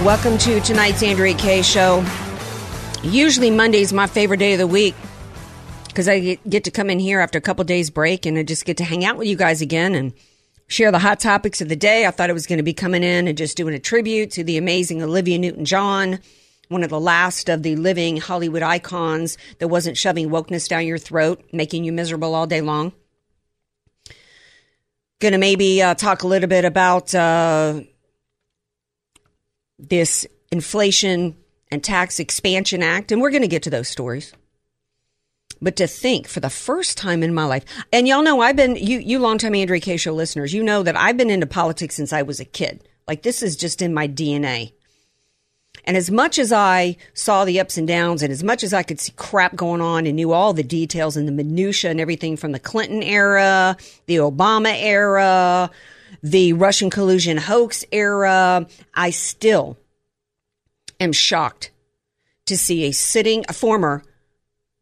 Welcome to tonight's Andrea Kay Show. Usually Monday's my favorite day of the week because I get- get to come in here after a couple days break and I just get to hang out with you guys again and share the hot topics of the day. I thought it was going to be coming in and just doing a tribute to the amazing Olivia Newton-John, one of the last of the living Hollywood icons that wasn't shoving wokeness down your throat, making you miserable all day long. Going to maybe uh, talk a little bit about uh, this Inflation and Tax Expansion Act, and we're going to get to those stories. But to think for the first time in my life, and y'all know I've been, you, you longtime Andrea K show listeners, you know that I've been into politics since I was a kid. Like this is just in my DNA. And as much as I saw the ups and downs and as much as I could see crap going on and knew all the details and the minutia and everything from the Clinton era, the Obama era, the Russian collusion hoax era, I still am shocked to see a sitting, a former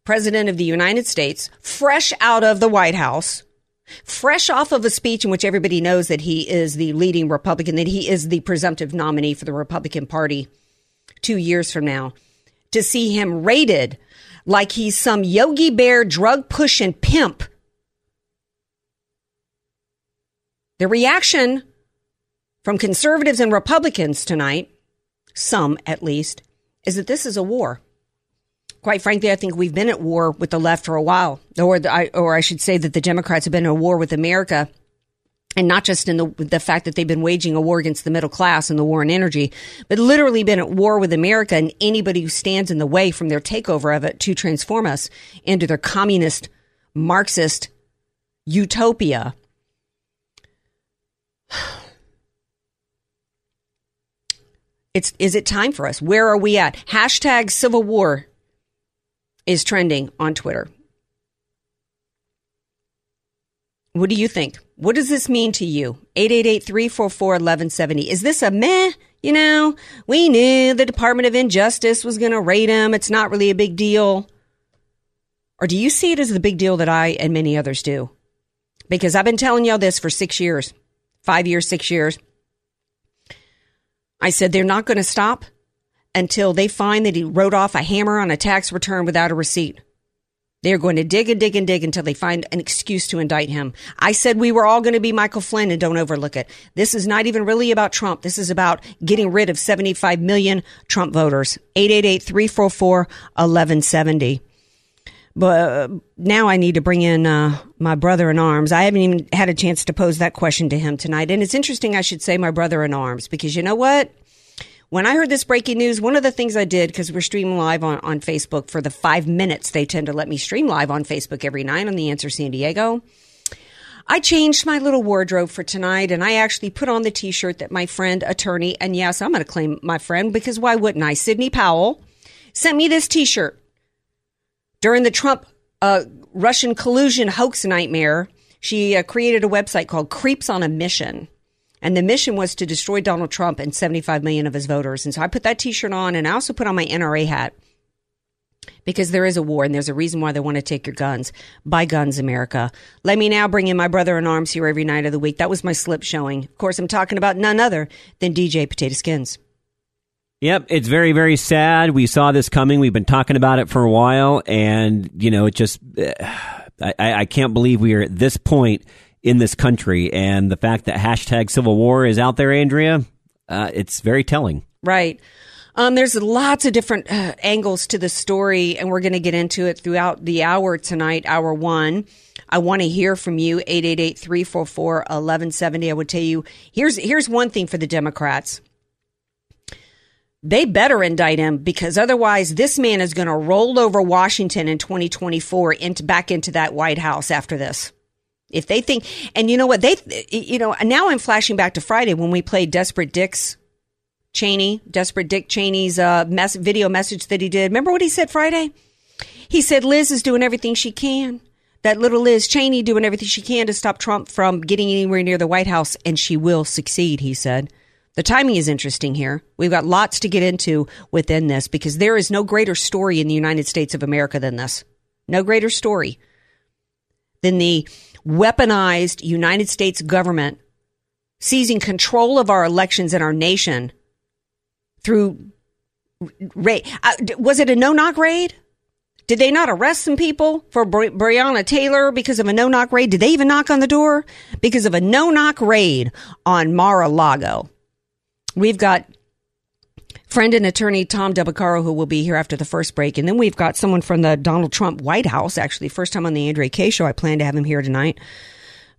president of the United States, fresh out of the White House, fresh off of a speech in which everybody knows that he is the leading Republican, that he is the presumptive nominee for the Republican Party two years from now, to see him rated like he's some Yogi Bear drug pushing pimp. The reaction from conservatives and Republicans tonight, some at least, is that this is a war. Quite frankly, I think we've been at war with the left for a while, or or I should say that the Democrats have been at war with America, and not just in the the fact that they've been waging a war against the middle class and the war on energy, but literally been at war with America and anybody who stands in the way from their takeover of it to transform us into their communist, Marxist utopia. It's is it time for us? Where are we at? Hashtag Civil War is trending on Twitter. What do you think? What does this mean to you? 888-344-1170. Is this a meh? You know, we knew the Department of Injustice was going to raid him. It's not really a big deal. Or do you see it as the big deal that I and many others do? Because I've been telling y'all this for six years, five years, six years. I said they're not going to stop until they find that he wrote off a hammer on a tax return without a receipt. They're going to dig and dig and dig until they find an excuse to indict him. I said we were all going to be Michael Flynn and don't overlook it. This is not even really about Trump. This is about getting rid of 75 million Trump voters. 888-344-1170. But uh, now I need to bring in uh, my brother in arms. I haven't even had a chance to pose that question to him tonight. And it's interesting I should say my brother in arms because you know what? When I heard this breaking news, one of the things I did, because we're streaming live on, on Facebook for the five minutes they tend to let me stream live on Facebook every night on The Answer San Diego, I changed my little wardrobe for tonight and I actually put on the t shirt that my friend, attorney, and yes, I'm going to claim my friend because why wouldn't I? Sidney Powell sent me this t shirt during the Trump uh, Russian collusion hoax nightmare. She uh, created a website called Creeps on a Mission. And the mission was to destroy Donald Trump and 75 million of his voters. And so I put that t shirt on and I also put on my NRA hat because there is a war and there's a reason why they want to take your guns. Buy guns, America. Let me now bring in my brother in arms here every night of the week. That was my slip showing. Of course, I'm talking about none other than DJ Potato Skins. Yep, it's very, very sad. We saw this coming. We've been talking about it for a while, and you know, it just I, I can't believe we are at this point in this country, and the fact that hashtag Civil War is out there, Andrea, uh, it's very telling. Right. Um, there's lots of different uh, angles to the story, and we're going to get into it throughout the hour tonight, hour one. I want to hear from you, 888-344-1170. I would tell you, here's, here's one thing for the Democrats. They better indict him because otherwise this man is going to roll over Washington in 2024 into back into that White House after this. If they think, and you know what, they, you know, now I'm flashing back to Friday when we played Desperate Dick's Cheney, Desperate Dick Cheney's uh, mess, video message that he did. Remember what he said Friday? He said Liz is doing everything she can. That little Liz Cheney doing everything she can to stop Trump from getting anywhere near the White House, and she will succeed, he said. The timing is interesting here. We've got lots to get into within this because there is no greater story in the United States of America than this. No greater story than the weaponized United States government seizing control of our elections and our nation through raid. Uh, was it a no knock raid? Did they not arrest some people for Breonna Taylor because of a no knock raid? Did they even knock on the door because of a no knock raid on Mar a Lago? We've got friend and attorney Tom Del Beccaro, who will be here after the first break. And then we've got someone from the Donald Trump White House, actually, first time on the Andrea K show. I plan to have him here tonight.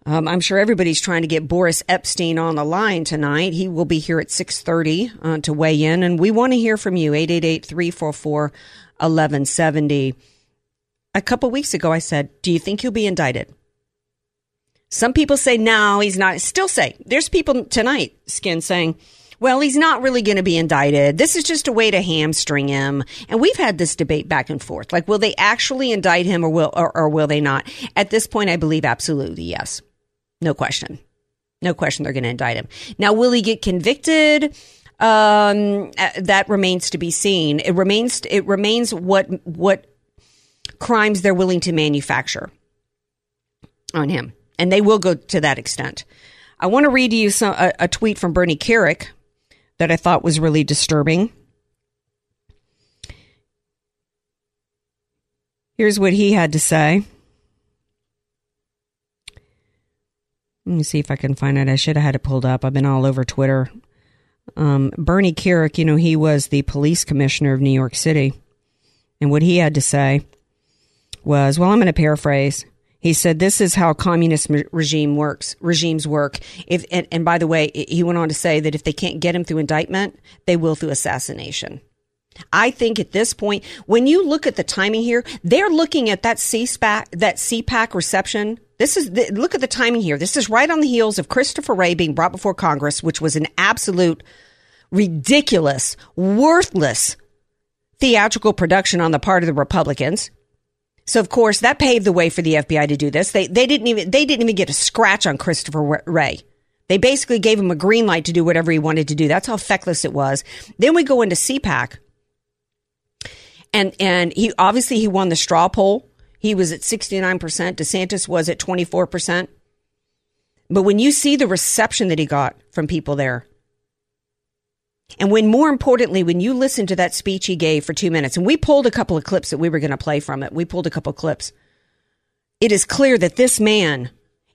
Um, I'm sure everybody's trying to get Boris Epshteyn on the line tonight. He will be here at 6:30 uh, to weigh in, and we want to hear from you. 888-344-1170. A couple weeks ago, I said, "Do you think he'll be indicted?" Some people say no, he's not. Still say there's people tonight, Skin, saying, "Well, he's not really going to be indicted. This is just a way to hamstring him." And we've had this debate back and forth. Like, will they actually indict him, or will or, or will they not? At this point, I believe absolutely yes. No question. No question they're going to indict him. Now, will he get convicted? Um, that remains to be seen. It remains, it remains what, what crimes they're willing to manufacture on him. And they will go to that extent. I want to read you some, a, a tweet from Bernie Kerik that I thought was really disturbing. Here's what he had to say. Let me see if I can find it. I should have had it pulled up. I've been all over Twitter. Um, Bernie Kerik, you know, he was the police commissioner of New York City. And what he had to say was, well, I'm going to paraphrase. He said, "This is how communist regime works. Regimes work. If and, and by the way, he went on to say that if they can't get him through indictment, they will through assassination." I think at this point, when you look at the timing here, they're looking at that that CPAC reception. This is the, look at the timing here. This is right on the heels of Christopher Wray being brought before Congress, which was an absolute ridiculous, worthless theatrical production on the part of the Republicans. So of course that paved the way for the FBI to do this. They they didn't even they didn't even get a scratch on Christopher Wray. They basically gave him a green light to do whatever he wanted to do. That's how feckless it was. Then we go into CPAC. And and he obviously he won the straw poll. He was at 69%, DeSantis was at 24%. But when you see the reception that he got from people there, and when more importantly, when you listen to that speech he gave for two minutes, and we pulled a couple of clips that we were going to play from it, we pulled a couple of clips. It is clear that this man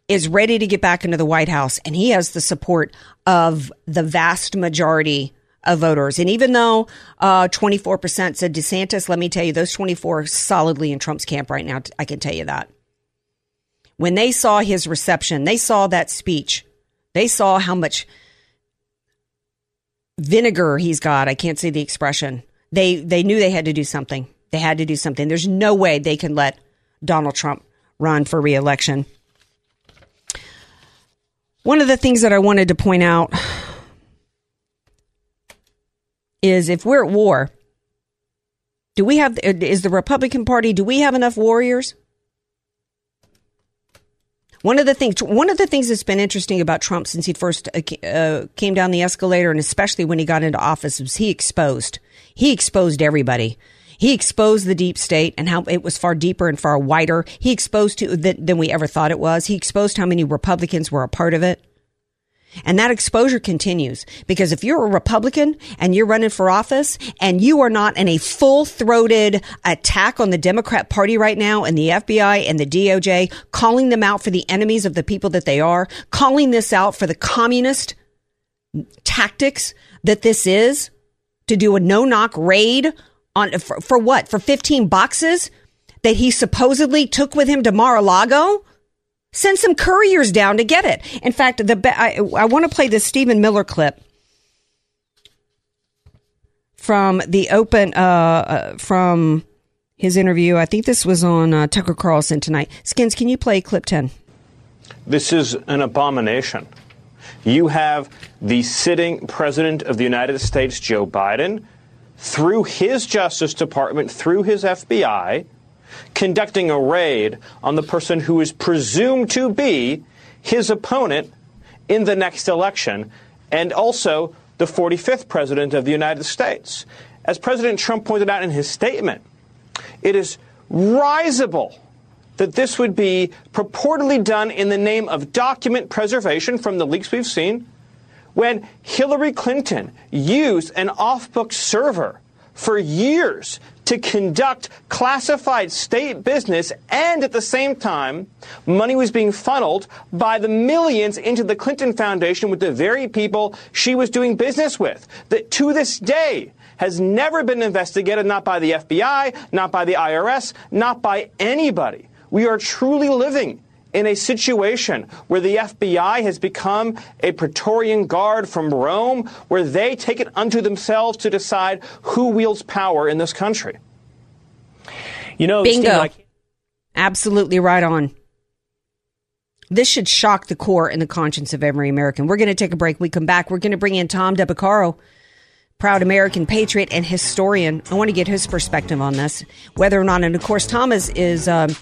is ready to get back into the White House, and he has the support of the vast majority of voters. And even though uh, 24% said DeSantis, let me tell you, those 24 are solidly in Trump's camp right now. I can tell you that. When they saw his reception, they saw that speech, they saw how much vinegar he's got. I can't say the expression. They they knew they had to do something. They had to do something. There's no way they can let Donald Trump run for reelection. One of the things that I wanted to point out is if we're at war, do we have is the Republican Party do we have enough warriors? One of the things, one of the things that's been interesting about Trump since he first uh, uh, came down the escalator, and especially when he got into office, was he exposed. He exposed everybody. He exposed the deep state and how it was far deeper and far wider. He exposed to than we ever thought it was. He exposed how many Republicans were a part of it. And that exposure continues because if you're a Republican and you're running for office and you are not in a full throated attack on the Democrat party right now and the FBI and the DOJ, calling them out for the enemies of the people that they are, calling this out for the communist tactics that this is, to do a no knock raid on for, for what? For 15 boxes that he supposedly took with him to Mar-a-Lago? Send some couriers down to get it. In fact, the I, I want to play this Stephen Miller clip from the open uh, uh, from his interview. I think this was on uh, Tucker Carlson tonight. Skins, can you play clip 10? This is an abomination. You have the sitting president of the United States, Joe Biden, through his Justice Department, through his FBI, conducting a raid on the person who is presumed to be his opponent in the next election, and also the 45th president of the United States. As President Trump pointed out in his statement, it is risible that this would be purportedly done in the name of document preservation from the leaks we've seen when Hillary Clinton used an off book server for years to conduct classified state business, and at the same time, money was being funneled by the millions into the Clinton Foundation with the very people she was doing business with. That to this day, has never been investigated, not by the FBI, not by the IRS, not by anybody. We are truly living in a situation where the FBI has become a Praetorian guard from Rome, where they take it unto themselves to decide who wields power in this country. You know, Bingo. Steve, I Absolutely right on. This should shock the core and the conscience of every American. We're going to take a break. We come back. We're going to bring in Tom Del Beccaro, proud American patriot and historian. I want to get his perspective on this, whether or not, and of course, Thomas is um,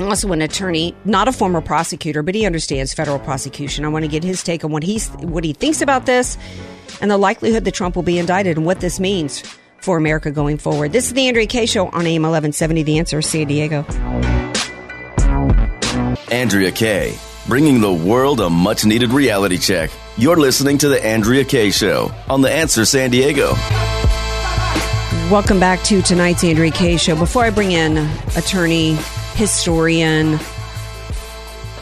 also an attorney, not a former prosecutor, but he understands federal prosecution. I want to get his take on what he's what he thinks about this, and the likelihood that Trump will be indicted, and what this means for America going forward. This is the Andrea K Show on AM 1170. The Answer, San Diego. Andrea Kay, bringing the world a much needed reality check. You're listening to The Andrea Kay Show on The Answer San Diego. Welcome back to tonight's Andrea K Show. Before I bring in attorney, historian,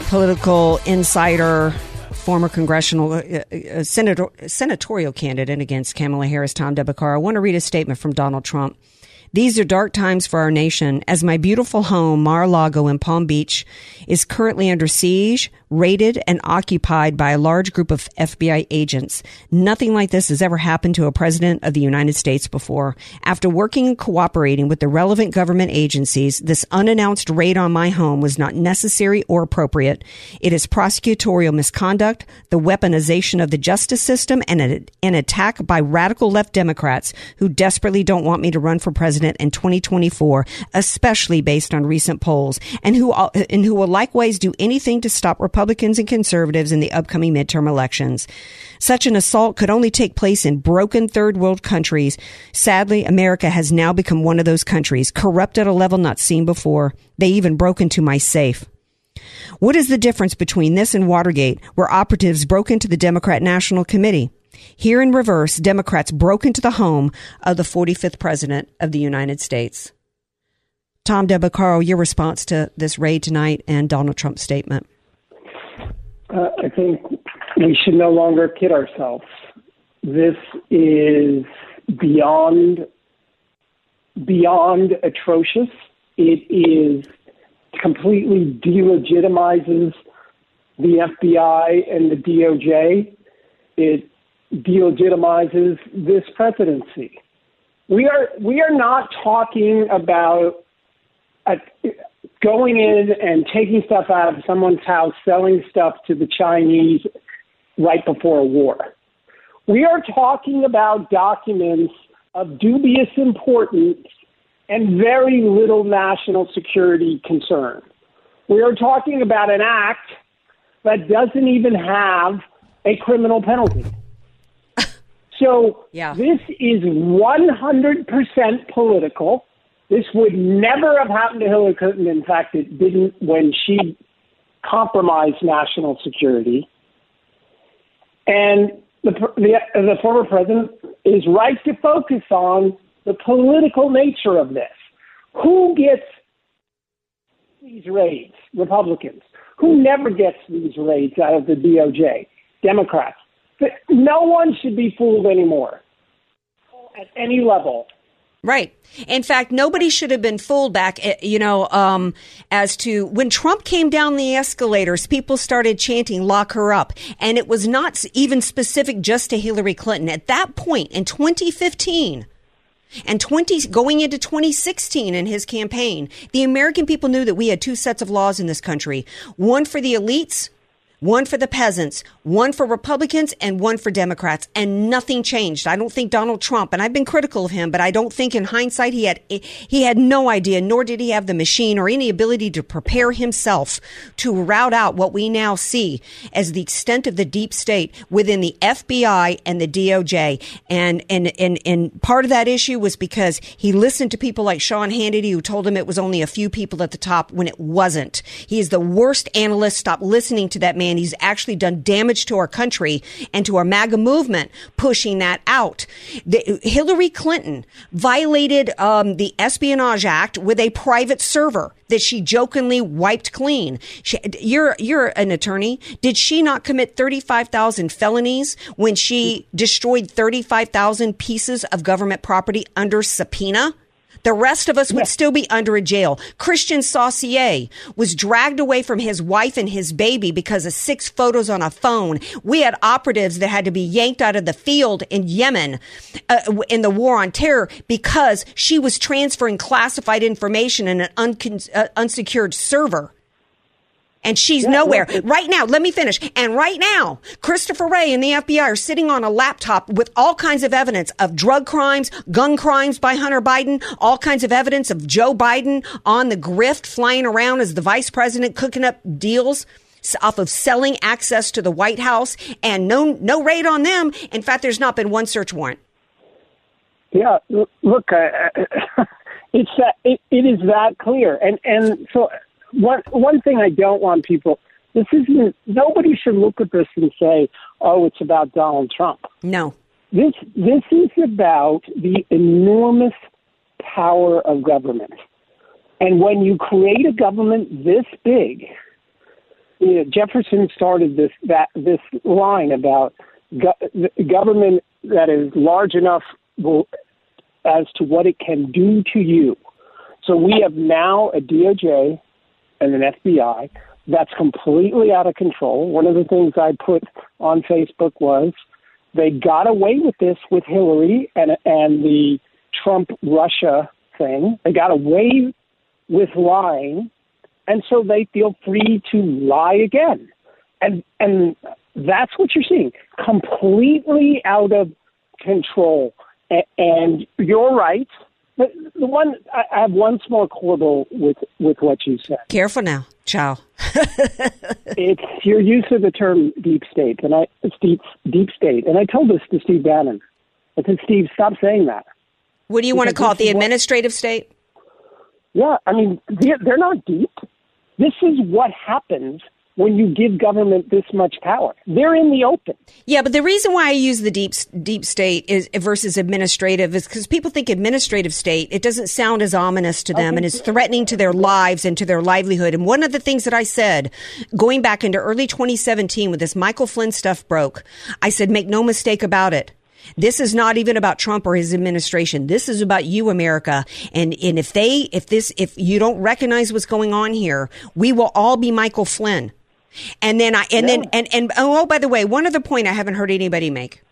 political insider, former congressional uh, uh, senator, senatorial candidate against Kamala Harris, Tom Del Beccaro, I want to read a statement from Donald Trump. These are dark times for our nation as my beautiful home, Mar-a-Lago in Palm Beach, is currently under siege, raided, and occupied by a large group of FBI agents. Nothing like this has ever happened to a president of the United States before. After working and cooperating with the relevant government agencies, this unannounced raid on my home was not necessary or appropriate. It is prosecutorial misconduct, the weaponization of the justice system, and an attack by radical left Democrats who desperately don't want me to run for president in 2024, especially based on recent polls, and who uh, and who will likewise do anything to stop Republicans and conservatives in the upcoming midterm elections. Such an assault could only take place in broken third world countries. Sadly, America has now become one of those countries, corrupt at a level not seen before. They even broke into my safe. What is the difference between this and Watergate, where operatives broke into the Democrat National Committee? Here in reverse, Democrats broke into the home of the 45th President of the United States. Tom Del Beccaro, your response to this raid tonight and Donald Trump's statement. Uh, I think we should no longer kid ourselves. This is beyond beyond atrocious. It is completely delegitimizes the FBI and the DOJ. It delegitimizes this presidency. We are we are not talking about going in and taking stuff out of someone's house, selling stuff to the Chinese right before a war. We are talking about documents of dubious importance and very little national security concern. We are talking about an act that doesn't even have a criminal penalty. So Yeah. this is 100% political. This would never have happened to Hillary Clinton. In fact, it didn't when she compromised national security. And the, the, the former president is right to focus on the political nature of this. Who gets these raids? Republicans. Who never gets these raids out of the DOJ? Democrats. No one should be fooled anymore. at any level. Right. In fact, nobody should have been fooled back, eh, you know, um, as to when Trump came down the escalators, people started chanting, lock her up. And it was not even specific just to Hillary Clinton. At that point in 2015, and 20 going into 2016 in his campaign, the American people knew that we had two sets of laws in this country. One for the elites, one for the peasants, one for Republicans, and one for Democrats. And nothing changed. I don't think Donald Trump, and I've been critical of him, but I don't think in hindsight he had, he had no idea, nor did he have the machine or any ability to prepare himself to route out what we now see as the extent of the deep state within the FBI and the DOJ. And, and, and, and part of that issue was because he listened to people like Sean Hannity who told him it was only a few people at the top when it wasn't. He is the worst analyst. Stop listening to that man. And he's actually done damage to our country and to our MAGA movement, pushing that out. The, Hillary Clinton violated um, the Espionage Act with a private server that she jokingly wiped clean. She, you're you're an attorney. Did she not commit 35,000 felonies when she destroyed 35,000 pieces of government property under subpoena? The rest of us would still be under a jail. Kristian Saucier was dragged away from his wife and his baby because of six photos on a phone. We had operatives that had to be yanked out of the field in Yemen uh, in the war on terror because she was transferring classified information in an uncon- uh, unsecured server. And she's nowhere. right now, let me finish. And right now, Christopher Wray and the FBI are sitting on a laptop with all kinds of evidence of drug crimes, gun crimes by Hunter Biden, all kinds of evidence of Joe Biden on the grift, flying around as the vice president, cooking up deals off of selling access to the White House, and no, no raid on them. In fact, there's not been one search warrant. Yeah, look, uh, it's that it, it is that clear, and and so one one thing I don't want people. This isn't. Nobody should look at this and say, "Oh, it's about Donald Trump." No. This this is about the enormous power of government, and when you create a government this big, you know, Jefferson started this that this line about go- the government that is large enough will, as to what it can do to you. So we have now a DOJ and an FBI that's completely out of control. One of the things I put on Facebook was they got away with this with Hillary and and the Trump Russia thing. They got away with lying, and so they feel free to lie again. And and that's what you're seeing, completely out of control. And you're right. But the one I I have one small quibble with with what you said. Careful now, Chow. it's your use of the term deep state, and I it's deep deep state. And I told this to Steve Bannon. I said, Steve, stop saying that. What do you want to call it? The is what- administrative state? Yeah, I mean, they're, they're not deep. This is what happens when you give government this much power. They're in the open. Yeah, but the reason why I use the deep deep state is versus administrative is because people think administrative state it doesn't sound as ominous to them and is threatening to their lives and to their livelihood. And one of the things that I said going back into early 2017 when this Michael Flynn stuff broke, I said make no mistake about it. This is not even about Trump or his administration. This is about you, America. And, and if they, if this, if you don't recognize what's going on here, we will all be Michael Flynn. And then I, and then, and, and, oh, oh, by the way, one other point I haven't heard anybody make.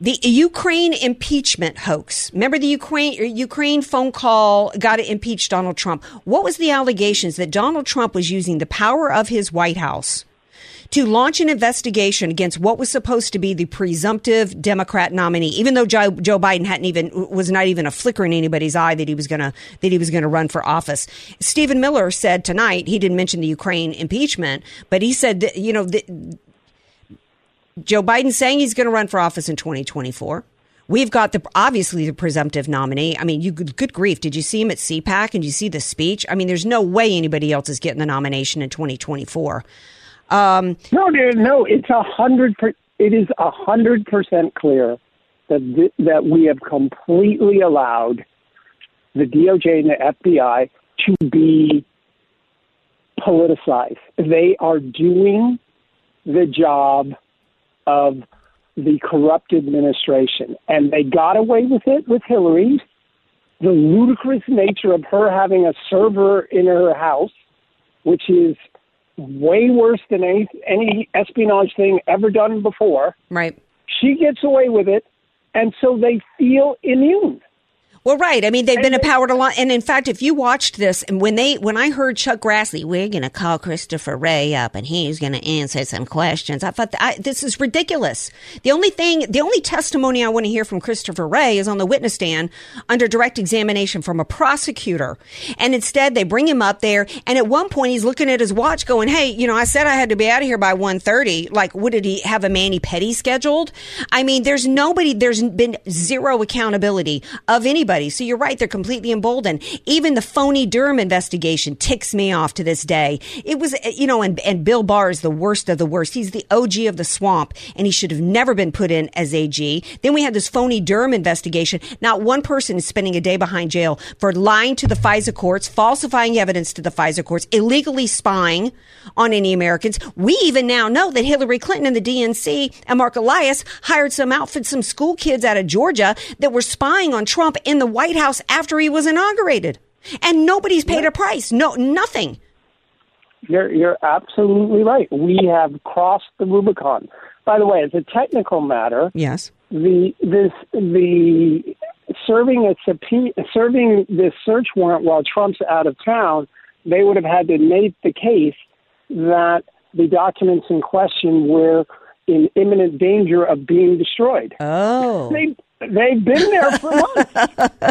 The Ukraine impeachment hoax. Remember the Ukraine Ukraine phone call got to impeach Donald Trump. What was the allegations that Donald Trump was using the power of his White House to launch an investigation against what was supposed to be the presumptive Democrat nominee, even though Joe, Joe Biden hadn't even was not even a flicker in anybody's eye that he was gonna that he was gonna run for office. Stephen Miller said tonight he didn't mention the Ukraine impeachment, but he said you know Joe Biden saying he's going to run for office in 2024. We've got the obviously the presumptive nominee. I mean, you good grief. Did you see him at CPAC and you see the speech? I mean, there's no way anybody else is getting the nomination in 2024. Um, No, no. It's a hundred. Per, it is a hundred percent clear that th- that we have completely allowed the DOJ and the FBI to be politicized. They are doing the job of the corrupt administration. And they got away with it with Hillary. The ludicrous nature of her having a server in her house, which is way worse than any, any espionage thing ever done before. Right. She gets away with it, and so they feel immune. Well, right. I mean, they've been empowered a lot. And in fact, if you watched this, and when they, when I heard Chuck Grassley, we're going to call Christopher Wray up and he's going to answer some questions. I thought, I, this is ridiculous. The only thing, the only testimony I want to hear from Christopher Wray is on the witness stand under direct examination from a prosecutor. And instead they bring him up there. And at one point he's looking at his watch going, Hey, you know, I said I had to be out of here by 1.30. Like, what did he have a mani-pedi scheduled? I mean, there's nobody, there's been zero accountability of anybody. So you're right, they're completely emboldened. Even the phony Durham investigation ticks me off to this day. It was, uh, you know, and, and Bill Barr is the worst of the worst. He's the OG of the swamp, and he should have never been put in as AG. Then we had this phony Durham investigation. Not one person is spending a day behind jail for lying to the FISA courts, falsifying evidence to the FISA courts, illegally spying on any Americans. We even now know that Hillary Clinton and the DNC and Marc Elias hired some outfits, some school kids out of Georgia that were spying on Trump in the White House after he was inaugurated. And nobody's paid a price. No, nothing. You're you're absolutely right. We have crossed the Rubicon. By the way, as a technical matter, Yes. the this the serving a subpoena, serving this search warrant while Trump's out of town, they would have had to make the case that the documents in question were in imminent danger of being destroyed. Oh. They they've been there for months.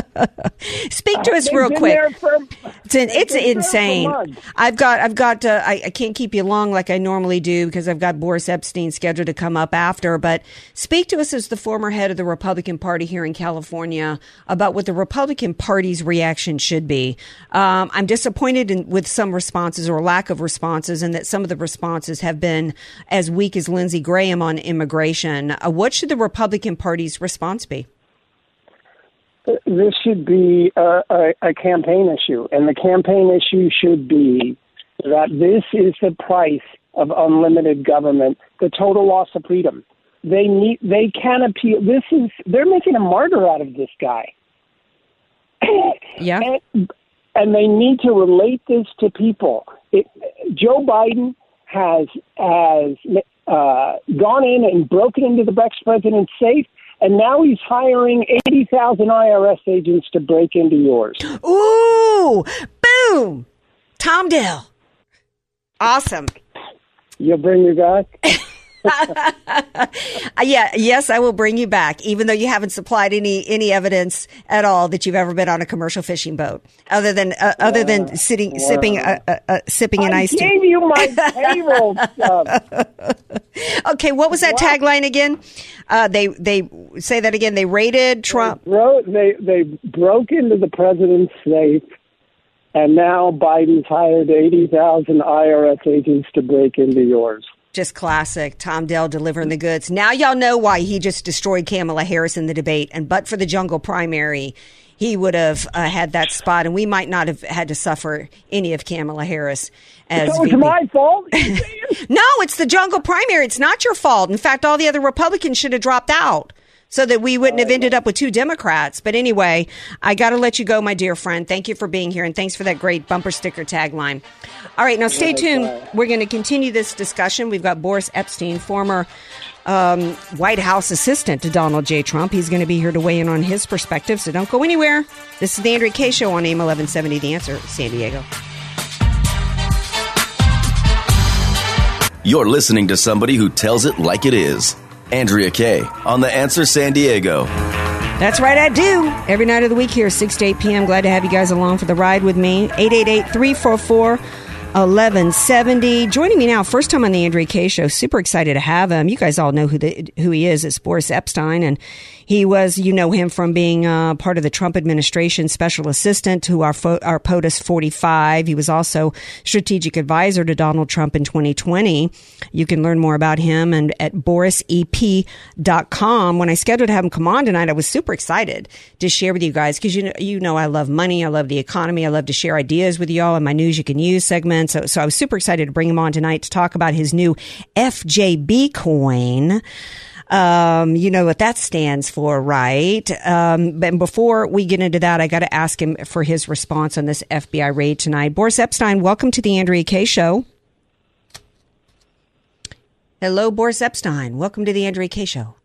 Speak to us They've real quick. for- It's, an, it's been there for insane. I've got, I've got, uh, I, I can't keep you long like I normally do because I've got Boris Epshteyn scheduled to come up after. But speak to us as the former head of the Republican Party here in California about what the Republican Party's reaction should be. Um, I'm disappointed in, with some responses or lack of responses, and that some of the responses have been as weak as Lindsey Graham on immigration. Uh, what should the Republican Party's response be? This should be a, a, a campaign issue, and the campaign issue should be that this is the price of unlimited government, the total loss of freedom. They need, they can appeal. This is they're making a martyr out of this guy. Yeah. and, and they need to relate this to people. It, Joe Biden has has uh, gone in and broken into the ex president's safe, and now he's hiring eighty thousand IRS agents to break into yours. Ooh, boom. Tom Dell. Awesome. You'll bring me back. Yeah, yes, I will bring you back, even though you haven't supplied any any evidence at all that you've ever been on a commercial fishing boat, other than uh, other than sitting sipping uh, uh, uh, sipping an I iced tea. gave you my payroll stuff. Okay, what was that tagline again? Uh, they they say that again. They raided Trump. Bro, they they broke into the president's safe, and now Biden's hired eighty thousand IRS agents to break into yours. Just classic. Tom Dell delivering the goods. Now y'all know why he just destroyed Kamala Harris in the debate. And but for the jungle primary, he would have uh, had that spot, and we might not have had to suffer any of Kamala Harris as So it's my fault. No, it's the jungle primary. It's not your fault. In fact, all the other Republicans should have dropped out so that we wouldn't have ended up with two Democrats. But anyway, I got to let you go, my dear friend. Thank you for being here and thanks for that great bumper sticker tagline. All right, now stay tuned. We're going to continue this discussion. We've got Boris Epshteyn, former um, White House assistant to Donald J. Trump. He's going to be here to weigh in on his perspective, so don't go anywhere. This is the Andrea K. Show on AIM 1170, The Answer, San Diego. You're listening to somebody who tells it like it is. Andrea Kay on The Answer San Diego. That's right, I do. Every night of the week here, 6 to 8 p.m. Glad to have you guys along for the ride with me. 888 344 1170. Joining me now, first time on the Andrea K Show. Super excited to have him. You guys all know who the, who he is. It's Boris Epshteyn, and he was, you know him from being uh, part of the Trump administration special assistant to our our POTUS 45. He was also strategic advisor to Donald Trump in 2020. You can learn more about him and at borisep.com. When I scheduled to have him come on tonight, I was super excited to share with you guys because you know, you know I love money, I love the economy, I love to share ideas with y'all in my news you can use segment. So, so I was super excited to bring him on tonight to talk about his new FJB coin. Um, you know what that stands for, right? Um, but before we get into that, I got to ask him for his response on this FBI raid tonight. Boris Epshteyn, welcome to the Andrea K Show. Hello, Boris Epshteyn. Welcome to the Andrea K Show.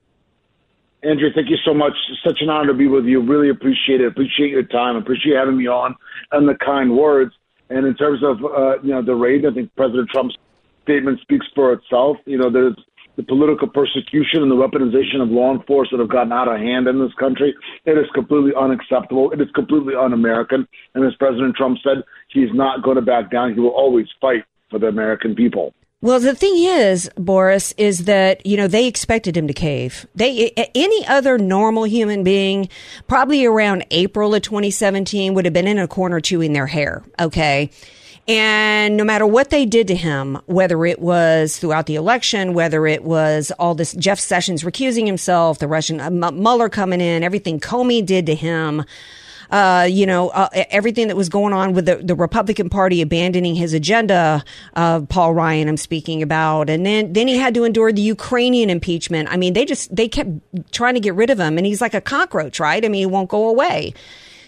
Andrew, thank you so much. It's such an honor to be with you. Really appreciate it. Appreciate your time. Appreciate having me on and the kind words. And in terms of uh, you know the raid, I think President Trump's statement speaks for itself. You know, there's the political persecution and the weaponization of law enforcement have gotten out of hand in this country. It is completely unacceptable. It is completely un-American. And as President Trump said, he's not going to back down. He will always fight for the American people. Well, the thing is, Boris, is that, you know, they expected him to cave. They, any other normal human being, probably around April of 2017 would have been in a corner chewing their hair. Okay. And no matter what they did to him, whether it was throughout the election, whether it was all this Jeff Sessions recusing himself, the Russian uh, Mueller coming in, everything Comey did to him, uh, you know, uh, everything that was going on with the, the Republican Party abandoning his agenda, uh, Paul Ryan, I'm speaking about. And then, then he had to endure the Ukrainian impeachment. I mean, they just, they kept trying to get rid of him and he's like a cockroach, right? I mean, he won't go away.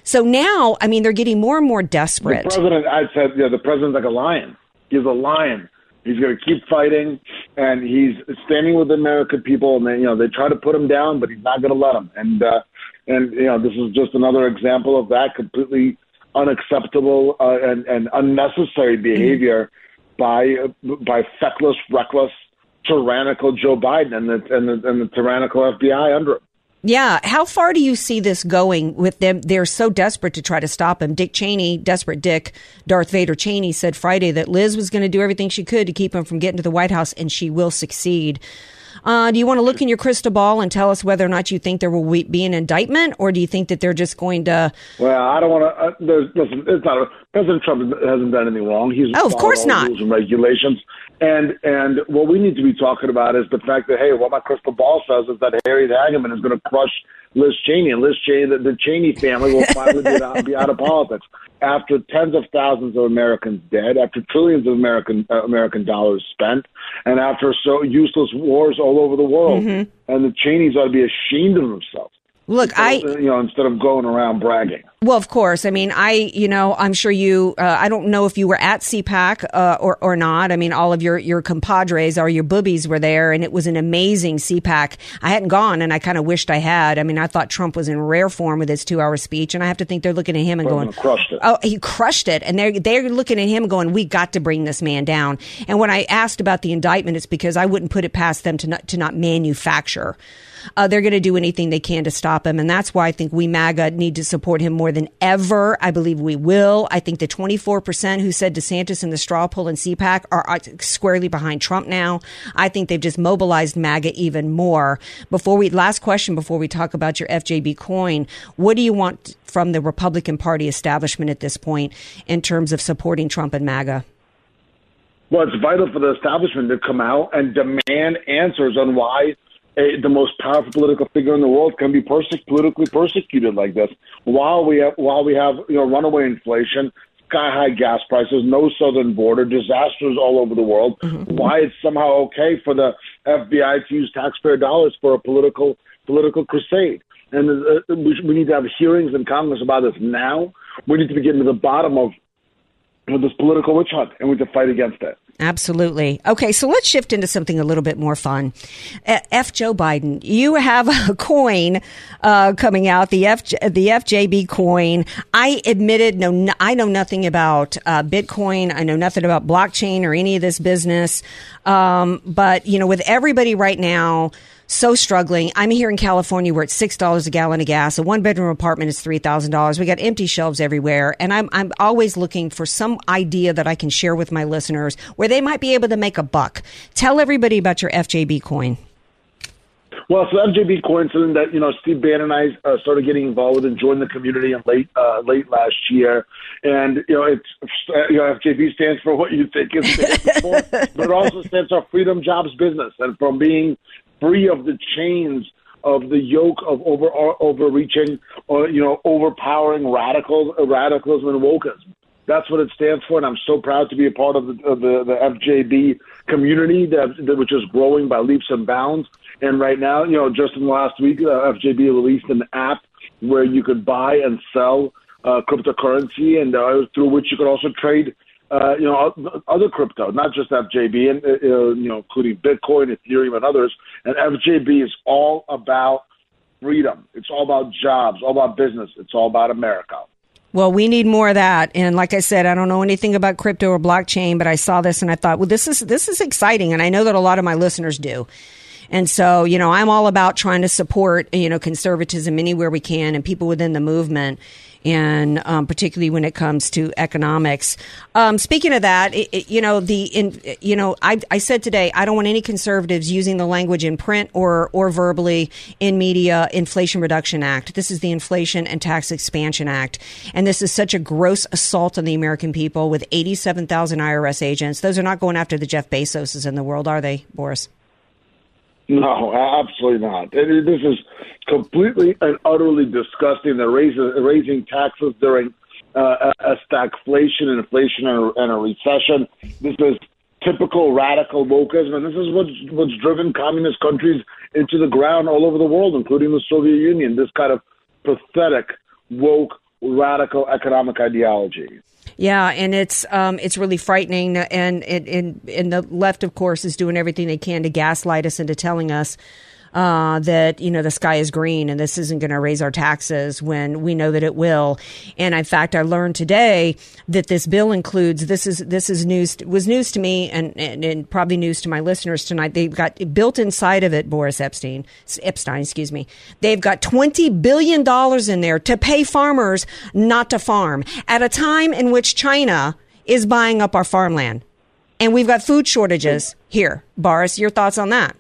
So now, I mean, they're getting more and more desperate. The president, I said, yeah, the president's like a lion. He's a lion. He's going to keep fighting, and he's standing with the American people. And they, you know, they try to put him down, but he's not going to let them. And uh, and you know, this is just another example of that completely unacceptable uh, and, and unnecessary behavior by by feckless, reckless, tyrannical Joe Biden and the and the, and the tyrannical FBI under him. Yeah. How far do you see this going with them? They're so desperate to try to stop him. Dick Cheney, desperate Dick, Darth Vader Cheney said Friday that Liz was going to do everything she could to keep him from getting to the White House, and she will succeed. Uh, do you want to look in your crystal ball and tell us whether or not you think there will be an indictment, or do you think that they're just going to? Well, I don't want to. Uh, there's, listen, it's not. A, President Trump hasn't done anything wrong. He's oh, of course not. Rules and regulations. And and what we need to be talking about is the fact that hey, what my crystal ball says is that Harriet Hageman is going to crush Liz Cheney, and Liz Cheney, the, the Cheney family will finally be, out, be out of politics after tens of thousands of Americans dead, after trillions of American uh, American dollars spent, and after so useless wars all over the world. Mm-hmm. And the Cheneys ought to be ashamed of themselves. Look, I you know instead of going around bragging. Well, of course. I mean, I, you know, I'm sure you, uh, I don't know if you were at CPAC, uh, or, or not. I mean, all of your, your compadres or your boobies were there and it was an amazing CPAC. I hadn't gone and I kind of wished I had. I mean, I thought Trump was in rare form with his two hour speech and I have to think they're looking at him and going, crushed it. Oh, he crushed it. And they're, they're looking at him and going, we got to bring this man down. And when I asked about the indictment, it's because I wouldn't put it past them to not, to not manufacture. Uh, they're going to do anything they can to stop him. And that's why I think we MAGA need to support him more than ever. I believe we will. I think the 24% who said DeSantis and the straw poll and CPAC are are squarely behind Trump now. I think they've just mobilized MAGA even more. Before we, last question before we talk about your FJB coin, what do you want from the Republican Party establishment at this point in terms of supporting Trump and MAGA? Well, it's vital for the establishment to come out and demand answers on why a, the most powerful political figure in the world can be perse- politically persecuted like this. While we have, while we have you know runaway inflation, sky high gas prices, no southern border, disasters all over the world. Why it's somehow okay for the FBI to use taxpayer dollars for a political political crusade? And uh, we, we need to have hearings in Congress about this now. We need to be getting to the bottom of know, this political witch hunt, and we need to fight against it. Absolutely. Okay, so let's shift into something a little bit more fun. F. Joe Biden, you have a coin uh, coming out, the F the FJB coin. I admitted, no, I know nothing about uh, Bitcoin. I know nothing about blockchain or any of this business. Um, but you know, with everybody right now so struggling. I'm here in California where it's six dollars a gallon of gas. A one bedroom apartment is three thousand dollars. We got empty shelves everywhere, and I'm I'm always looking for some idea that I can share with my listeners where they might be able to make a buck. Tell everybody about your FJB coin. Well, so FJB coin something that you know Steve Bannon and I uh, started getting involved with and joined the community in late uh, late last year, and you know it's you know FJB stands for what you think it stands for, but it also stands for Freedom Jobs Business, and from being free of the chains of the yoke of over overreaching or you know overpowering radicals radicalism and wokeism. That's what it stands for, and I'm so proud to be a part of the, of the, the FJB community that, that which is growing by leaps and bounds. And right now, you know, just in the last week, uh, FJB released an app where you could buy and sell uh, cryptocurrency, and uh, through which you could also trade, uh, you know, other crypto, not just FJB, and uh, uh, you know, including Bitcoin, Ethereum, and others. And FJB is all about freedom. It's all about jobs, all about business. It's all about America. Well, we need more of that. And like I said, I don't know anything about crypto or blockchain, but I saw this and I thought, well, this is this is exciting, and I know that a lot of my listeners do. And so, you know, I'm all about trying to support, you know, conservatism anywhere we can and people within the movement. And um, particularly when it comes to economics. Um, speaking of that, it, it, you know the in, you know I, I said today I don't want any conservatives using the language in print or or verbally in media Inflation Reduction Act. This is the Inflation and Tax Expansion Act, and this is such a gross assault on the American people with 87,000 IRS agents. Those are not going after the Jeff Bezoses in the world, are they, Boris? No, absolutely not. This is completely and utterly disgusting. They're raising, raising taxes during uh, a, a stagflation, inflation, and a, and a recession. This is typical radical wokeism, and this is what's, what's driven communist countries into the ground all over the world, including the Soviet Union. This kind of pathetic, woke, radical economic ideology. Yeah, and it's um, it's really frightening, and it, and and the left, of course, is doing everything they can to gaslight us into telling us uh, that you know the sky is green and this isn't going to raise our taxes when we know that it will. And in fact, I learned today that this bill includes this is this is news was news to me and, and, and probably news to my listeners tonight. They've got built inside of it, Boris Epstein, Epshteyn, excuse me. They've got twenty billion dollars in there to pay farmers not to farm at a time in which China is buying up our farmland, and we've got food shortages here. Boris, your thoughts on that?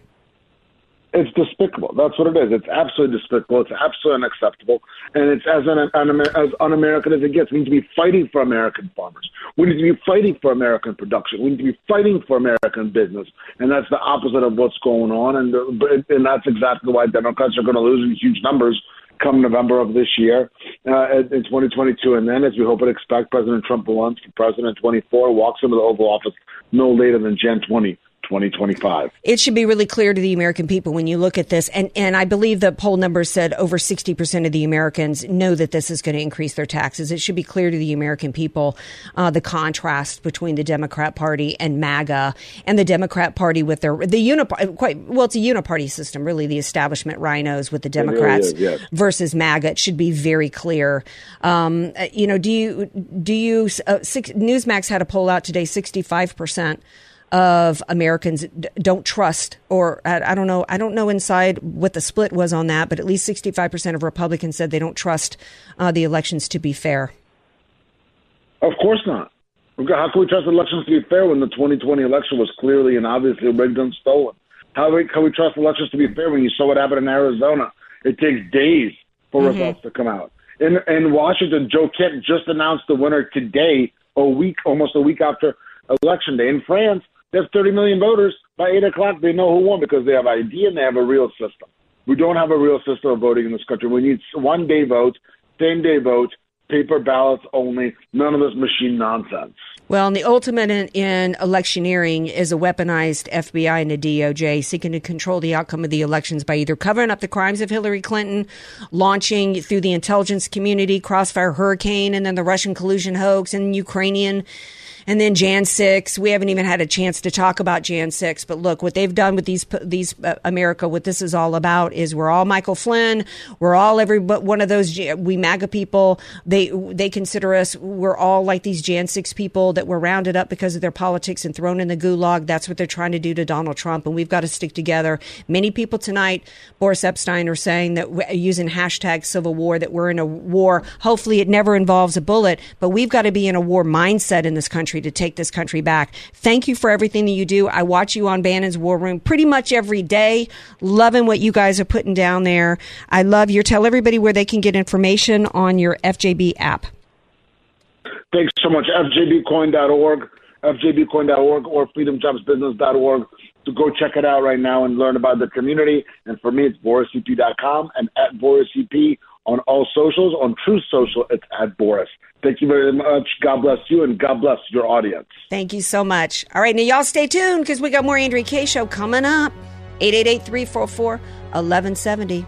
It's despicable. That's what it is. It's absolutely despicable. It's absolutely unacceptable, and it's as un- un- as un-American as it gets. We need to be fighting for American farmers. We need to be fighting for American production. We need to be fighting for American business, and that's the opposite of what's going on. And uh, and that's exactly why Democrats are going to lose in huge numbers come November of this year uh, in in 2022. And then, as we hope and expect, President Trump will run for president 24, walks into the Oval Office no later than Jan 20, 2025. It should be really clear to the American people when you look at this. And, and I believe the poll numbers said over 60% of the Americans know that this is going to increase their taxes. It should be clear to the American people uh, the contrast between the Democrat Party and MAGA and the Democrat Party with their, the uniparty, quite, well, it's a uniparty system, really, the establishment RINOs with the really Democrats is, yes. versus MAGA. It should be very clear. Um, you know, do you, do you, uh, six, Newsmax had a poll out today, 65% of Americans d- don't trust, or I, I don't know, I don't know inside what the split was on that, but at least 65% of Republicans said they don't trust uh, the elections to be fair. Of course not. How can we trust elections to be fair when the 2020 election was clearly and obviously rigged and stolen? How can we trust elections to be fair when you saw what happened in Arizona? It takes days for Mhm. results to come out. In in Washington, Joe Kent just announced the winner today, a week, almost a week after election day. In France, there's 30 million voters. By eight o'clock, they know who won because they have ID and they have a real system. We don't have a real system of voting in this country. We need one day vote, same day vote, paper ballots only. None of this machine nonsense. Well, and the ultimate in, in electioneering is a weaponized FBI and a DOJ seeking to control the outcome of the elections by either covering up the crimes of Hillary Clinton, launching through the intelligence community Crossfire Hurricane, and then the Russian collusion hoax and Ukrainian. And then Jan 6, we haven't even had a chance to talk about Jan 6, but look, what they've done with these, these, uh, America, what this is all about is we're all Michael Flynn. We're all every, one of those, we MAGA people. They, they consider us, we're all like these Jan 6 people that were rounded up because of their politics and thrown in the gulag. That's what they're trying to do to Donald Trump. And we've got to stick together. Many people tonight, Boris Epshteyn, are saying that using hashtag civil war, that we're in a war. Hopefully it never involves a bullet, but we've got to be in a war mindset in this country to take this country back. Thank you for everything that you do. I watch you on Bannon's War Room pretty much every day. Loving what you guys are putting down there. I love your tell everybody where they can get information on your FJB app. Thanks so much. FJBcoin.org, FJBcoin.org, or FreedomJobsBusiness.org. to go check it out right now and learn about the community. And for me, it's BorisEP.com and at BorisEP on all socials. On Truth Social, it's at Boris. Thank you very much. God bless you, and God bless your audience. Thank you so much. All right, now y'all stay tuned because we got more Andrea Kaye show coming up. 888 344 1170.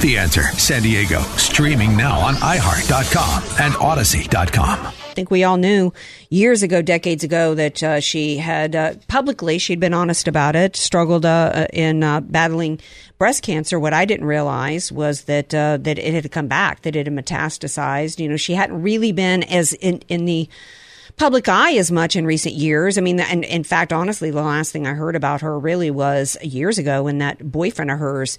The Answer San Diego, streaming now on iHeart.com and Odyssey.com. Think we all knew years ago, decades ago, that uh, she had uh, publicly, she'd been honest about it, struggled uh, uh, in uh, battling breast cancer. What I didn't realize was that uh, that it had come back, that it had metastasized. You know, she hadn't really been as in, in the public eye as much in recent years. I mean, and in fact, honestly, the last thing I heard about her really was years ago when that boyfriend of hers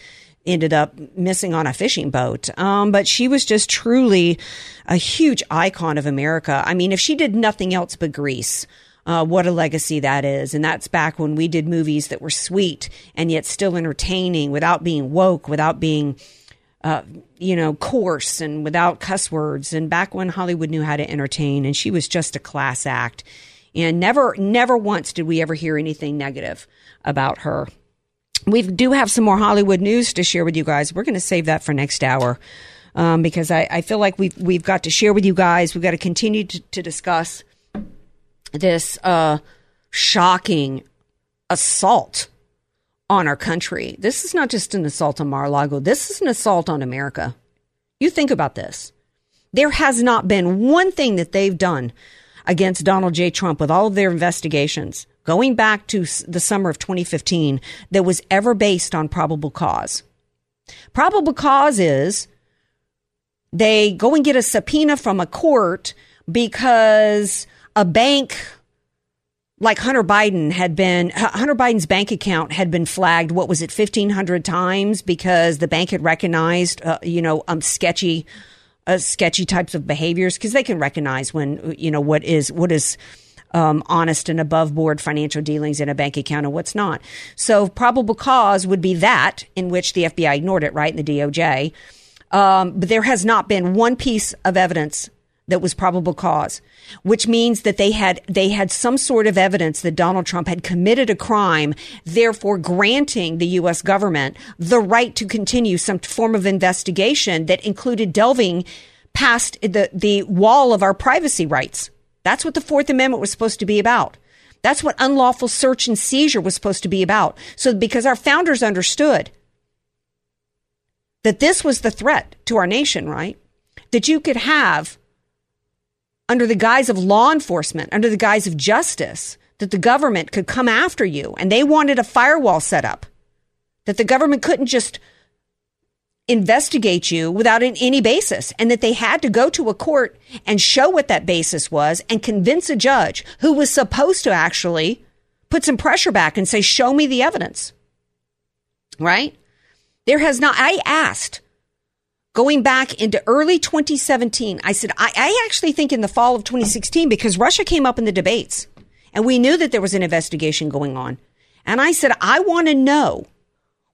ended up missing on a fishing boat. Um, but she was just truly a huge icon of America. I mean, if she did nothing else but Grease, uh, what a legacy that is. And that's back when we did movies that were sweet and yet still entertaining without being woke, without being, uh, you know, coarse and without cuss words. And back when Hollywood knew how to entertain and she was just a class act. And never, never once did we ever hear anything negative about her we do have some more Hollywood news to share with you guys. We're going to save that for next hour um, because I, I, feel like we've we've got to share with you guys. We've got to continue to, to discuss this uh, shocking assault on our country. This is not just an assault on Mar-a-Lago. This is an assault on America. You think about this. There has not been one thing that they've done against Donald J. Trump with all of their investigations going back to the summer of 2015 that was ever based on probable cause. Probable cause is they go and get a subpoena from a court because a bank like Hunter Biden had been Hunter Biden's bank account had been flagged what was it 1500 times because the bank had recognized uh, you know um sketchy uh, sketchy types of behaviors because they can recognize when you know what is what is um, honest and above board financial dealings in a bank account and what's not. So probable cause would be that in which the FBI ignored it, right? In the DOJ. Um, but there has not been one piece of evidence that was probable cause, which means that they had they had some sort of evidence that Donald Trump had committed a crime, therefore granting the U.S. government the right to continue some form of investigation that included delving past the the wall of our privacy rights. That's what the Fourth Amendment was supposed to be about. That's what unlawful search and seizure was supposed to be about. So, because our founders understood that this was the threat to our nation, right? That you could have, under the guise of law enforcement, under the guise of justice, that the government could come after you and they wanted a firewall set up. That the government couldn't just investigate you without any basis and that they had to go to a court and show what that basis was and convince a judge who was supposed to actually put some pressure back and say, show me the evidence. Right? There has not, I asked going back into early 2017, I said, I, I actually think in the fall of 2016 because Russia came up in the debates and we knew that there was an investigation going on. And I said, I want to know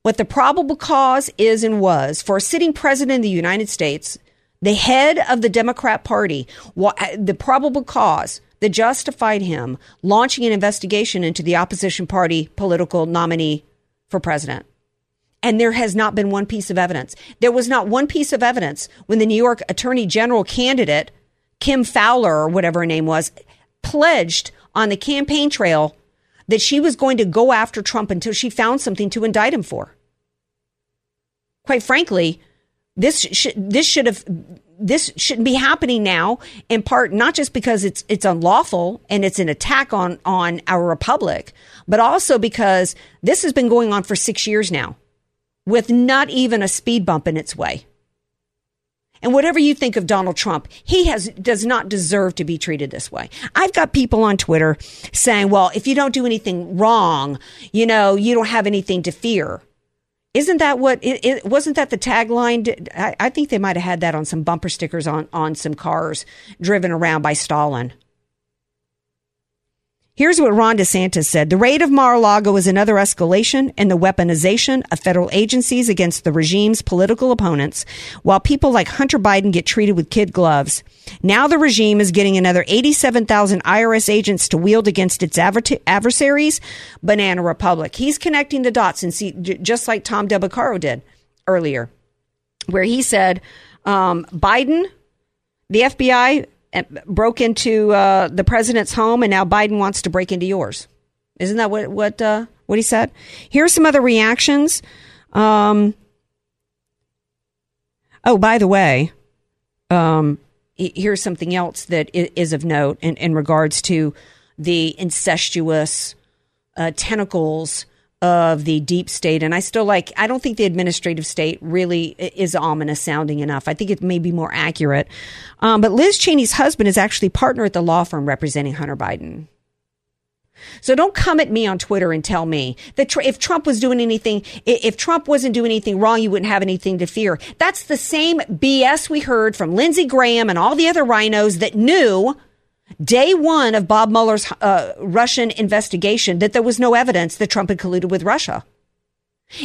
what the probable cause is and was for a sitting president of the United States, the head of the Democrat Party, what, uh, the probable cause that justified him launching an investigation into the opposition party political nominee for president. And there has not been one piece of evidence. There was not one piece of evidence when the New York Attorney General candidate, Kim Fowler, or whatever her name was, pledged on the campaign trail that she was going to go after Trump until she found something to indict him for. Quite frankly, this this should have this shouldn't be happening now in part not just because it's it's unlawful and it's an attack on on our republic but also because this has been going on for 6 years now with not even a speed bump in its way and whatever you think of Donald Trump, he has does not deserve to be treated this way. I've got people on Twitter saying, "Well, if you don't do anything wrong, you know, you don't have anything to fear." Isn't that what it, it wasn't that the tagline? I, I think they might have had that on some bumper stickers on on some cars driven around by Stalin. Here's what Ron DeSantis said. The raid of Mar-a-Lago is another escalation in the weaponization of federal agencies against the regime's political opponents, while people like Hunter Biden get treated with kid gloves. Now the regime is getting another 87,000 IRS agents to wield against its adver- adversaries, Banana Republic. He's connecting the dots and see, just like Tom Del Beccaro did earlier, where he said, um, Biden, the FBI broke into uh, the president's home, and now Biden wants to break into yours. Isn't that what what uh, what he said? Here's some other reactions. Um, oh, by the way, um, here's something else that is of note in, in regards to the incestuous uh, tentacles of the deep state. And I still like, I don't think the administrative state really is ominous sounding enough. I think it may be more accurate. Um, but Liz Cheney's husband is actually partner at the law firm representing Hunter Biden. So don't come at me on Twitter and tell me that if Trump was doing anything, if Trump wasn't doing anything wrong, you wouldn't have anything to fear. That's the same BS we heard from Lindsey Graham and all the other RINOs that knew day one of Bob Mueller's uh, Russian investigation that there was no evidence that Trump had colluded with Russia.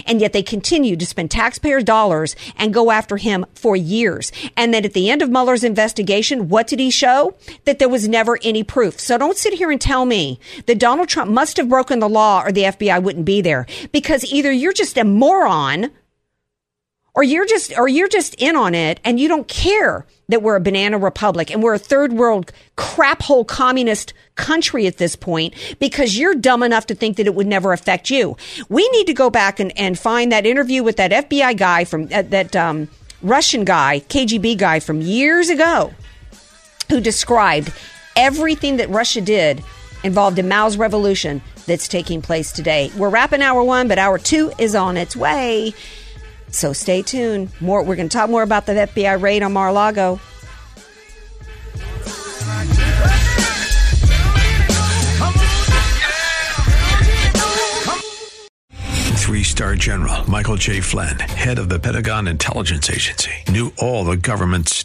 And yet they continued to spend taxpayer dollars and go after him for years. And then at the end of Mueller's investigation, what did he show? That there was never any proof. So don't sit here and tell me that Donald Trump must have broken the law or the FBI wouldn't be there because either you're just a moron or you're just or you're just in on it and you don't care that we're a banana republic and we're a third world crap hole communist country at this point because you're dumb enough to think that it would never affect you. We need to go back and, and find that interview with that FBI guy from uh, that um, Russian guy, KGB guy from years ago, who described everything that Russia did involved in Mao's revolution that's taking place today. We're wrapping hour one, but hour two is on its way. So stay tuned. More. We're going to talk more about the FBI raid on Mar-a-Lago. Three star general Michael J. Flynn, head of the Pentagon Intelligence Agency, knew all the government's